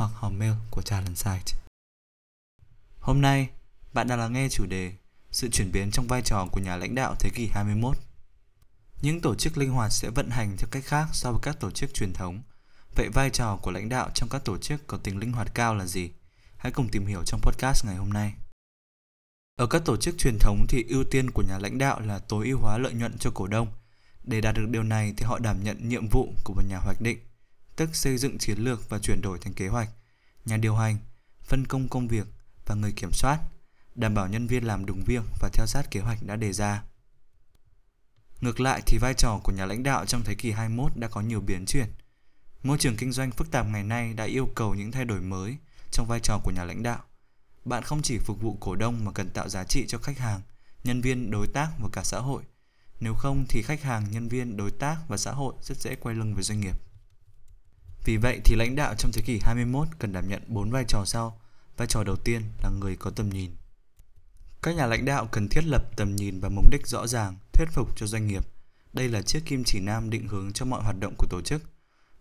hoặc hòm mail của Talent Site. Hôm nay, bạn đang lắng nghe chủ đề Sự chuyển biến trong vai trò của nhà lãnh đạo thế kỷ 21. Những tổ chức linh hoạt sẽ vận hành theo cách khác so với các tổ chức truyền thống. Vậy vai trò của lãnh đạo trong các tổ chức có tính linh hoạt cao là gì? Hãy cùng tìm hiểu trong podcast ngày hôm nay. Ở các tổ chức truyền thống thì ưu tiên của nhà lãnh đạo là tối ưu hóa lợi nhuận cho cổ đông. Để đạt được điều này thì họ đảm nhận nhiệm vụ của một nhà hoạch định tức xây dựng chiến lược và chuyển đổi thành kế hoạch, nhà điều hành, phân công công việc và người kiểm soát, đảm bảo nhân viên làm đúng việc và theo sát kế hoạch đã đề ra. Ngược lại thì vai trò của nhà lãnh đạo trong thế kỷ 21 đã có nhiều biến chuyển. Môi trường kinh doanh phức tạp ngày nay đã yêu cầu những thay đổi mới trong vai trò của nhà lãnh đạo. Bạn không chỉ phục vụ cổ đông mà cần tạo giá trị cho khách hàng, nhân viên, đối tác và cả xã hội. Nếu không thì khách hàng, nhân viên, đối tác và xã hội rất dễ quay lưng với doanh nghiệp. Vì vậy thì lãnh đạo trong thế kỷ 21 cần đảm nhận bốn vai trò sau. Vai trò đầu tiên là người có tầm nhìn. Các nhà lãnh đạo cần thiết lập tầm nhìn và mục đích rõ ràng, thuyết phục cho doanh nghiệp. Đây là chiếc kim chỉ nam định hướng cho mọi hoạt động của tổ chức.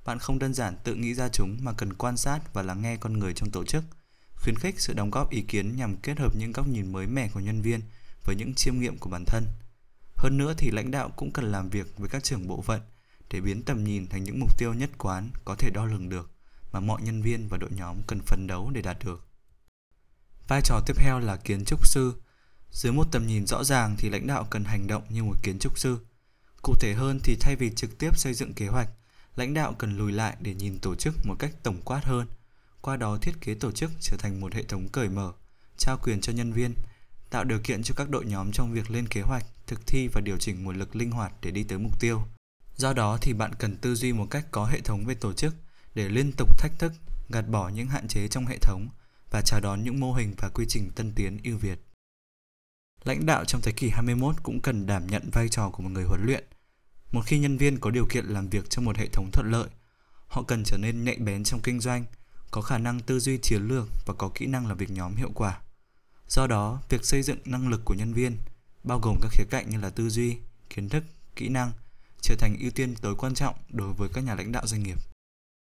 Bạn không đơn giản tự nghĩ ra chúng mà cần quan sát và lắng nghe con người trong tổ chức, khuyến khích sự đóng góp ý kiến nhằm kết hợp những góc nhìn mới mẻ của nhân viên với những chiêm nghiệm của bản thân. Hơn nữa thì lãnh đạo cũng cần làm việc với các trưởng bộ phận để biến tầm nhìn thành những mục tiêu nhất quán có thể đo lường được mà mọi nhân viên và đội nhóm cần phấn đấu để đạt được. Vai trò tiếp theo là kiến trúc sư. Dưới một tầm nhìn rõ ràng thì lãnh đạo cần hành động như một kiến trúc sư. Cụ thể hơn thì thay vì trực tiếp xây dựng kế hoạch, lãnh đạo cần lùi lại để nhìn tổ chức một cách tổng quát hơn. Qua đó thiết kế tổ chức trở thành một hệ thống cởi mở, trao quyền cho nhân viên, tạo điều kiện cho các đội nhóm trong việc lên kế hoạch, thực thi và điều chỉnh nguồn lực linh hoạt để đi tới mục tiêu. Do đó thì bạn cần tư duy một cách có hệ thống về tổ chức để liên tục thách thức, gạt bỏ những hạn chế trong hệ thống và chào đón những mô hình và quy trình tân tiến ưu việt. Lãnh đạo trong thế kỷ 21 cũng cần đảm nhận vai trò của một người huấn luyện. Một khi nhân viên có điều kiện làm việc trong một hệ thống thuận lợi, họ cần trở nên nhạy bén trong kinh doanh, có khả năng tư duy chiến lược và có kỹ năng làm việc nhóm hiệu quả. Do đó, việc xây dựng năng lực của nhân viên bao gồm các khía cạnh như là tư duy, kiến thức, kỹ năng – trở thành ưu tiên tối quan trọng đối với các nhà lãnh đạo doanh nghiệp.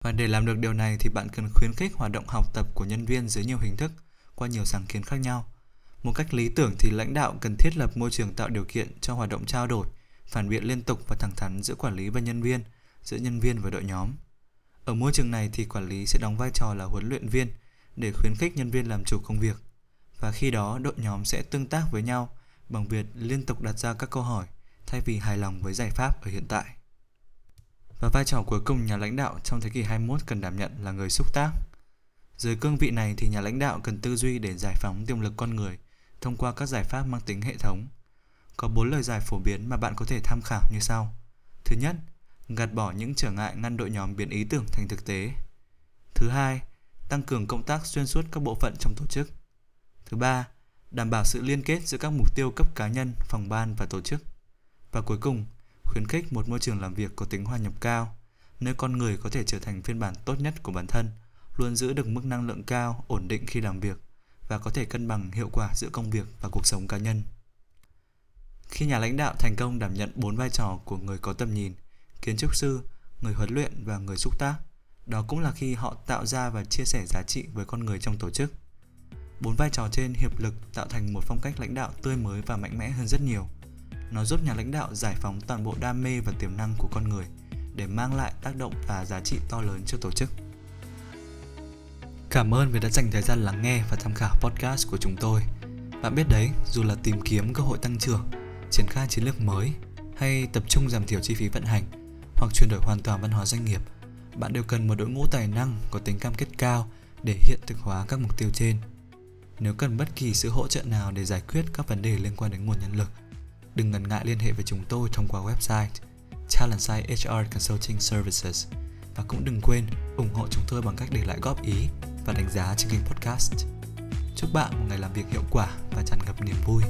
Và để làm được điều này thì bạn cần khuyến khích hoạt động học tập của nhân viên dưới nhiều hình thức, qua nhiều sáng kiến khác nhau. Một cách lý tưởng thì lãnh đạo cần thiết lập môi trường tạo điều kiện cho hoạt động trao đổi, phản biện liên tục và thẳng thắn giữa quản lý và nhân viên, giữa nhân viên và đội nhóm. Ở môi trường này thì quản lý sẽ đóng vai trò là huấn luyện viên để khuyến khích nhân viên làm chủ công việc. Và khi đó đội nhóm sẽ tương tác với nhau bằng việc liên tục đặt ra các câu hỏi thay vì hài lòng với giải pháp ở hiện tại. Và vai trò cuối cùng nhà lãnh đạo trong thế kỷ 21 cần đảm nhận là người xúc tác. Dưới cương vị này thì nhà lãnh đạo cần tư duy để giải phóng tiềm lực con người thông qua các giải pháp mang tính hệ thống. Có bốn lời giải phổ biến mà bạn có thể tham khảo như sau. Thứ nhất, gạt bỏ những trở ngại ngăn đội nhóm biến ý tưởng thành thực tế. Thứ hai, tăng cường công tác xuyên suốt các bộ phận trong tổ chức. Thứ ba, đảm bảo sự liên kết giữa các mục tiêu cấp cá nhân, phòng ban và tổ chức. Và cuối cùng, khuyến khích một môi trường làm việc có tính hòa nhập cao, nơi con người có thể trở thành phiên bản tốt nhất của bản thân, luôn giữ được mức năng lượng cao, ổn định khi làm việc và có thể cân bằng hiệu quả giữa công việc và cuộc sống cá nhân. Khi nhà lãnh đạo thành công đảm nhận bốn vai trò của người có tầm nhìn, kiến trúc sư, người huấn luyện và người xúc tác, đó cũng là khi họ tạo ra và chia sẻ giá trị với con người trong tổ chức. Bốn vai trò trên hiệp lực tạo thành một phong cách lãnh đạo tươi mới và mạnh mẽ hơn rất nhiều – nó giúp nhà lãnh đạo giải phóng toàn bộ đam mê và tiềm năng của con người để mang lại tác động và giá trị to lớn cho tổ chức. Cảm ơn vì đã dành thời gian lắng nghe và tham khảo podcast của chúng tôi. Bạn biết đấy, dù là tìm kiếm cơ hội tăng trưởng, triển khai chiến lược mới hay tập trung giảm thiểu chi phí vận hành hoặc chuyển đổi hoàn toàn văn hóa doanh nghiệp, bạn đều cần một đội ngũ tài năng có tính cam kết cao để hiện thực hóa các mục tiêu trên. Nếu cần bất kỳ sự hỗ trợ nào để giải quyết các vấn đề liên quan đến nguồn nhân lực, đừng ngần ngại liên hệ với chúng tôi thông qua website Talentside HR Consulting Services và cũng đừng quên ủng hộ chúng tôi bằng cách để lại góp ý và đánh giá trên kênh podcast. Chúc bạn một ngày làm việc hiệu quả và tràn ngập niềm vui.